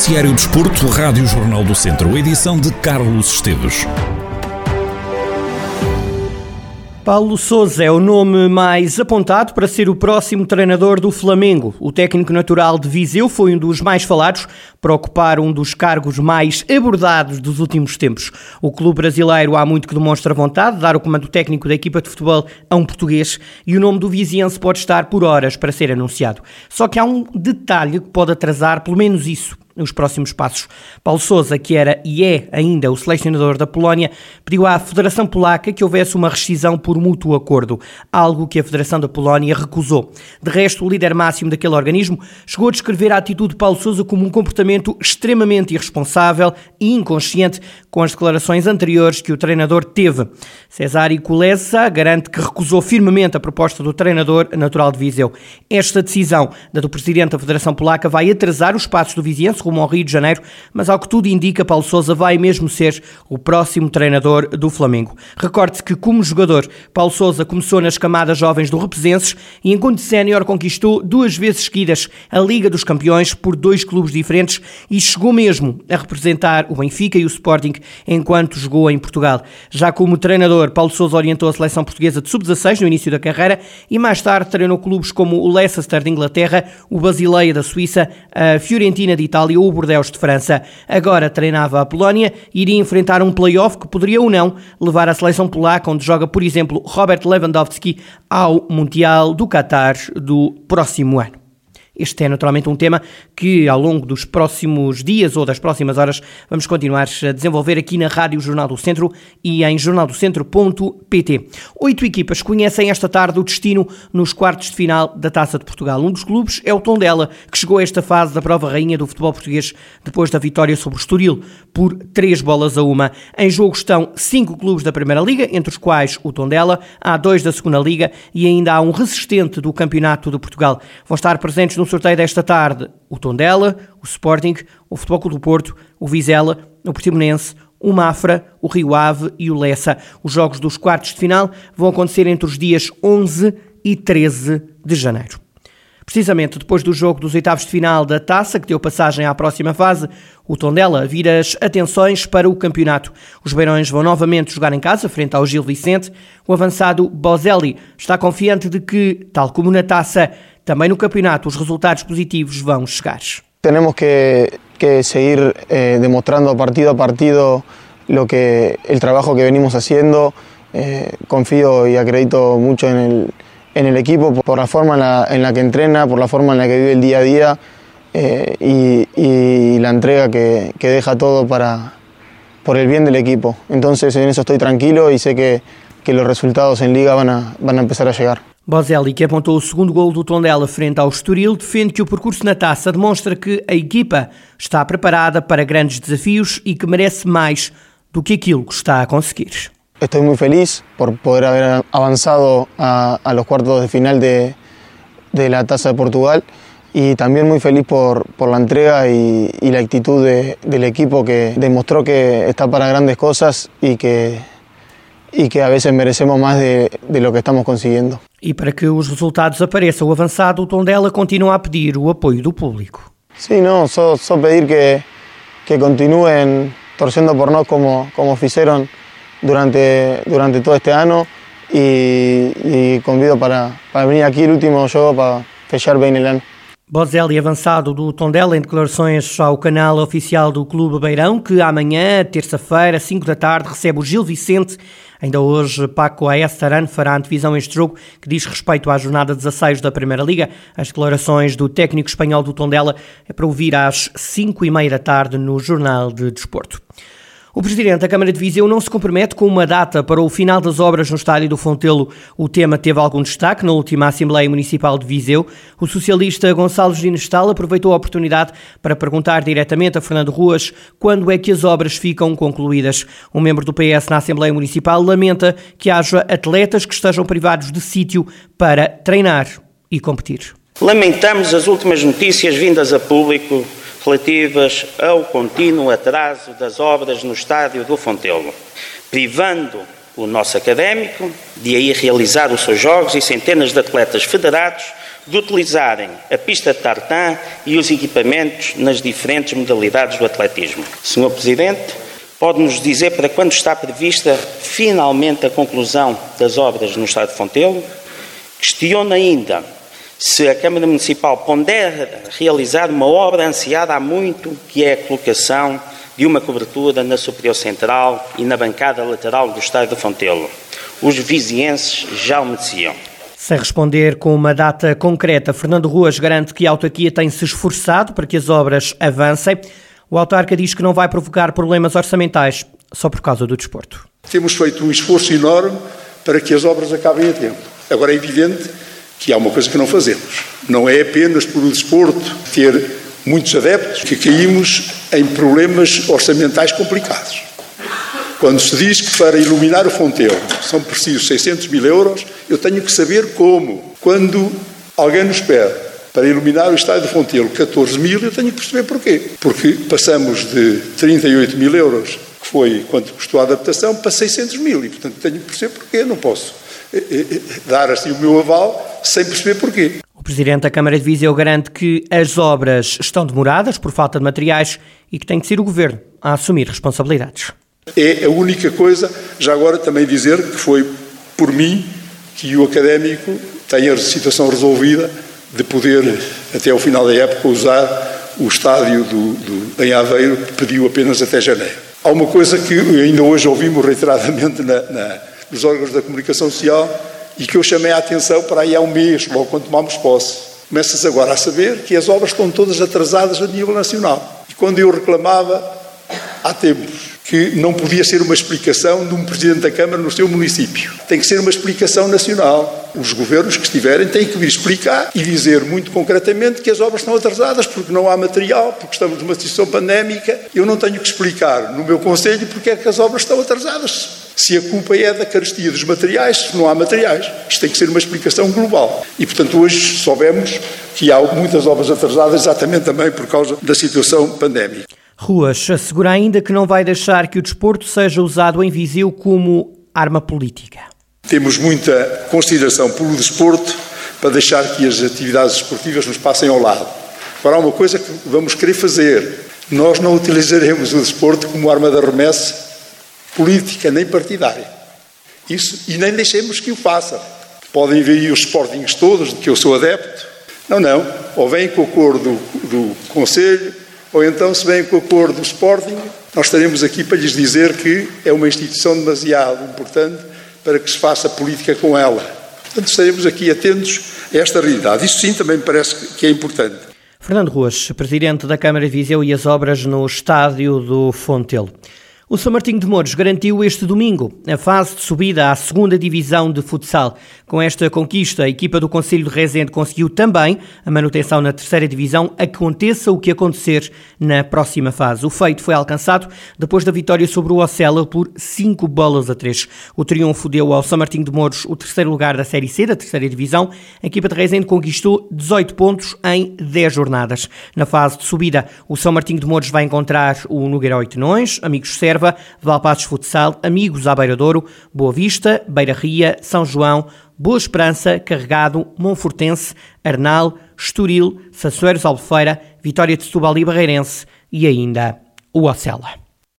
Noticiário Desporto, Rádio Jornal do Centro, edição de Carlos Esteves. Paulo Souza é o nome mais apontado para ser o próximo treinador do Flamengo. O técnico natural de Viseu foi um dos mais falados para ocupar um dos cargos mais abordados dos últimos tempos. O clube brasileiro há muito que demonstra vontade de dar o comando técnico da equipa de futebol a um português e o nome do viziense pode estar por horas para ser anunciado. Só que há um detalhe que pode atrasar pelo menos isso os próximos passos. Paulo Sousa, que era e é ainda o selecionador da Polónia, pediu à Federação Polaca que houvesse uma rescisão por mútuo acordo, algo que a Federação da Polónia recusou. De resto, o líder máximo daquele organismo chegou a descrever a atitude de Paulo Sousa como um comportamento extremamente irresponsável e inconsciente, com as declarações anteriores que o treinador teve. Cesare Kulesa garante que recusou firmemente a proposta do treinador natural de Viseu. Esta decisão da do presidente da Federação Polaca vai atrasar os passos do viziense rumo ao Rio de Janeiro, mas ao que tudo indica, Paulo Sousa vai mesmo ser o próximo treinador do Flamengo. Recorde-se que, como jogador, Paulo Sousa começou nas camadas jovens do Represenses e, enquanto sénior, conquistou duas vezes seguidas a Liga dos Campeões por dois clubes diferentes e chegou mesmo a representar o Benfica e o Sporting enquanto jogou em Portugal. Já como treinador, Paulo Sousa orientou a seleção portuguesa de sub-16 no início da carreira e mais tarde treinou clubes como o Leicester de Inglaterra, o Basileia da Suíça, a Fiorentina de Itália o Bordeaux de França. Agora treinava a Polónia e iria enfrentar um play-off que poderia ou não levar a seleção polaca, onde joga, por exemplo, Robert Lewandowski, ao Mundial do Qatar do próximo ano. Este é naturalmente um tema que ao longo dos próximos dias ou das próximas horas vamos continuar a desenvolver aqui na Rádio Jornal do Centro e em jornaldocentro.pt. Oito equipas conhecem esta tarde o destino nos quartos de final da Taça de Portugal. Um dos clubes é o Tondela, que chegou a esta fase da prova rainha do futebol português depois da vitória sobre o Estoril por três bolas a uma. Em jogo estão cinco clubes da Primeira Liga, entre os quais o Tondela, há dois da Segunda Liga e ainda há um resistente do Campeonato de Portugal. Vão estar presentes no sorteio desta tarde o Tondela, o Sporting, o Futebol Clube do Porto, o Vizela, o Portimonense, o Mafra, o Rio Ave e o Lessa. Os jogos dos quartos de final vão acontecer entre os dias 11 e 13 de janeiro. Precisamente depois do jogo dos oitavos de final da Taça, que deu passagem à próxima fase, o Tondela vira as atenções para o campeonato. Os Beirões vão novamente jogar em casa, frente ao Gil Vicente. O avançado Bozelli está confiante de que, tal como na Taça, também no campeonato os resultados positivos vão chegar. Temos que, que seguir eh, demostrando partido a partido lo que el trabajo que venimos haciendo. Eh, confío y acredito mucho en el en el equipo por la forma en la, en la, que entrena, por la forma en la que vive el día a día eh, y, la entrega que, que, deja todo para, por el bien del equipo. Entonces en eso estoy tranquilo y sé que, que los resultados en liga van a, van a empezar a llegar. Bozelli, que apontou o segundo gol do Tondela frente ao Estoril, defende que o percurso na taça demonstra que a equipa está preparada para grandes desafios e que merece mais do que aquilo que está a conseguir. Estoy muy feliz por poder haber avanzado a, a los cuartos de final de, de, la Taza de Portugal y también muy feliz por, por la entrega y, y la actitud de, del equipo que demostró que está para grandes cosas y que, y que a veces merecemos más de, de lo que estamos consiguiendo. E para que os resultados apareçam, o avançado, o Tondela continua a pedir o apoio do público. Sí, no, solo, solo pedir que, que continúen torciendo por nós como, como fizeram durante, durante todo este año y, y convido para, para venir aqui el último jogo para fechar bem el ano. Bozelli avançado do Tondela em declarações ao canal oficial do Clube Beirão, que amanhã, terça-feira, 5 da tarde, recebe o Gil Vicente. Ainda hoje, Paco A.S. Taran fará antevisão este jogo que diz respeito à jornada 16 da Primeira Liga. As declarações do técnico espanhol do Tondela é para ouvir às 5 e meia da tarde no Jornal de Desporto. O Presidente da Câmara de Viseu não se compromete com uma data para o final das obras no estádio do Fontelo. O tema teve algum destaque na última Assembleia Municipal de Viseu. O socialista Gonçalo Ginestal aproveitou a oportunidade para perguntar diretamente a Fernando Ruas quando é que as obras ficam concluídas. Um membro do PS na Assembleia Municipal lamenta que haja atletas que estejam privados de sítio para treinar e competir. Lamentamos as últimas notícias vindas a público relativas ao contínuo atraso das obras no estádio do Fontelo, privando o nosso académico de aí realizar os seus jogos e centenas de atletas federados de utilizarem a pista de tartan e os equipamentos nas diferentes modalidades do atletismo. Senhor Presidente, pode-nos dizer para quando está prevista finalmente a conclusão das obras no Estado de Fontelo? Questiono ainda se a Câmara Municipal pondera realizar uma obra ansiada há muito, que é a colocação de uma cobertura na Superior Central e na bancada lateral do Estádio de Fontelo. Os vizienses já o mereciam. Sem responder com uma data concreta, Fernando Ruas garante que a autarquia tem se esforçado para que as obras avancem. O autarca diz que não vai provocar problemas orçamentais só por causa do desporto. Temos feito um esforço enorme para que as obras acabem a tempo. Agora é evidente que há uma coisa que não fazemos. Não é apenas por o desporto ter muitos adeptos que caímos em problemas orçamentais complicados. Quando se diz que para iluminar o Fontelo são precisos 600 mil euros, eu tenho que saber como. Quando alguém nos pede para iluminar o estádio do Fontelo 14 mil, eu tenho que perceber porquê. Porque passamos de 38 mil euros, que foi quanto custou a adaptação, para 600 mil. E, portanto, tenho que perceber porquê. Não posso dar assim o meu aval sem perceber porquê. O Presidente da Câmara de Viseu garante que as obras estão demoradas por falta de materiais e que tem que ser o Governo a assumir responsabilidades. É a única coisa, já agora também dizer que foi por mim que o académico tem a situação resolvida de poder, até ao final da época, usar o estádio do, do, em Aveiro, que pediu apenas até janeiro. Há uma coisa que ainda hoje ouvimos reiteradamente na, na, nos órgãos da comunicação social e que eu chamei a atenção para aí há um mês, logo quando tomámos posse. Começa-se agora a saber que as obras estão todas atrasadas a nível nacional. E quando eu reclamava, há tempos, que não podia ser uma explicação de um Presidente da Câmara no seu município. Tem que ser uma explicação nacional. Os governos que estiverem têm que vir explicar e dizer muito concretamente que as obras estão atrasadas porque não há material, porque estamos numa situação pandémica. Eu não tenho que explicar no meu Conselho porque é que as obras estão atrasadas. Se a culpa é da carestia dos materiais, se não há materiais. Isto tem que ser uma explicação global. E, portanto, hoje soubemos que há muitas obras atrasadas exatamente também por causa da situação pandémica. Ruas assegura ainda que não vai deixar que o desporto seja usado em Viseu como arma política. Temos muita consideração pelo desporto para deixar que as atividades esportivas nos passem ao lado. Agora, há uma coisa que vamos querer fazer. Nós não utilizaremos o desporto como arma de arremesso política nem partidária. Isso, e nem deixemos que o façam. Podem ver aí os sportings todos, de que eu sou adepto. Não, não. Ou vêm com o acordo do, do Conselho, ou então, se vem com o acordo do Sporting, nós estaremos aqui para lhes dizer que é uma instituição demasiado importante para que se faça política com ela. Portanto, estaremos aqui atentos a esta realidade. Isso sim também me parece que é importante. Fernando Ruas, Presidente da Câmara de Viseu e as obras no estádio do Fontelo. O São Martinho de Mouros garantiu este domingo a fase de subida à segunda divisão de futsal. Com esta conquista, a equipa do Conselho de Rezende conseguiu também a manutenção na terceira divisão, aconteça o que acontecer na próxima fase. O feito foi alcançado depois da vitória sobre o Ocela por 5 bolas a 3. O triunfo deu ao São Martinho de Mouros o terceiro lugar da Série C da terceira divisão. A equipa de Rezende conquistou 18 pontos em 10 jornadas. Na fase de subida, o São Martinho de Mouros vai encontrar o Nogueira Oitenões, amigos Sérvia, Serva, Valpassos Futsal, Amigos à Beira Douro, Boa Vista, Beira Ria, São João, Boa Esperança, Carregado, Monfortense, Arnal, Estoril, Sassueiros Albufeira, Vitória de Setúbal e Barreirense e ainda o Ocela.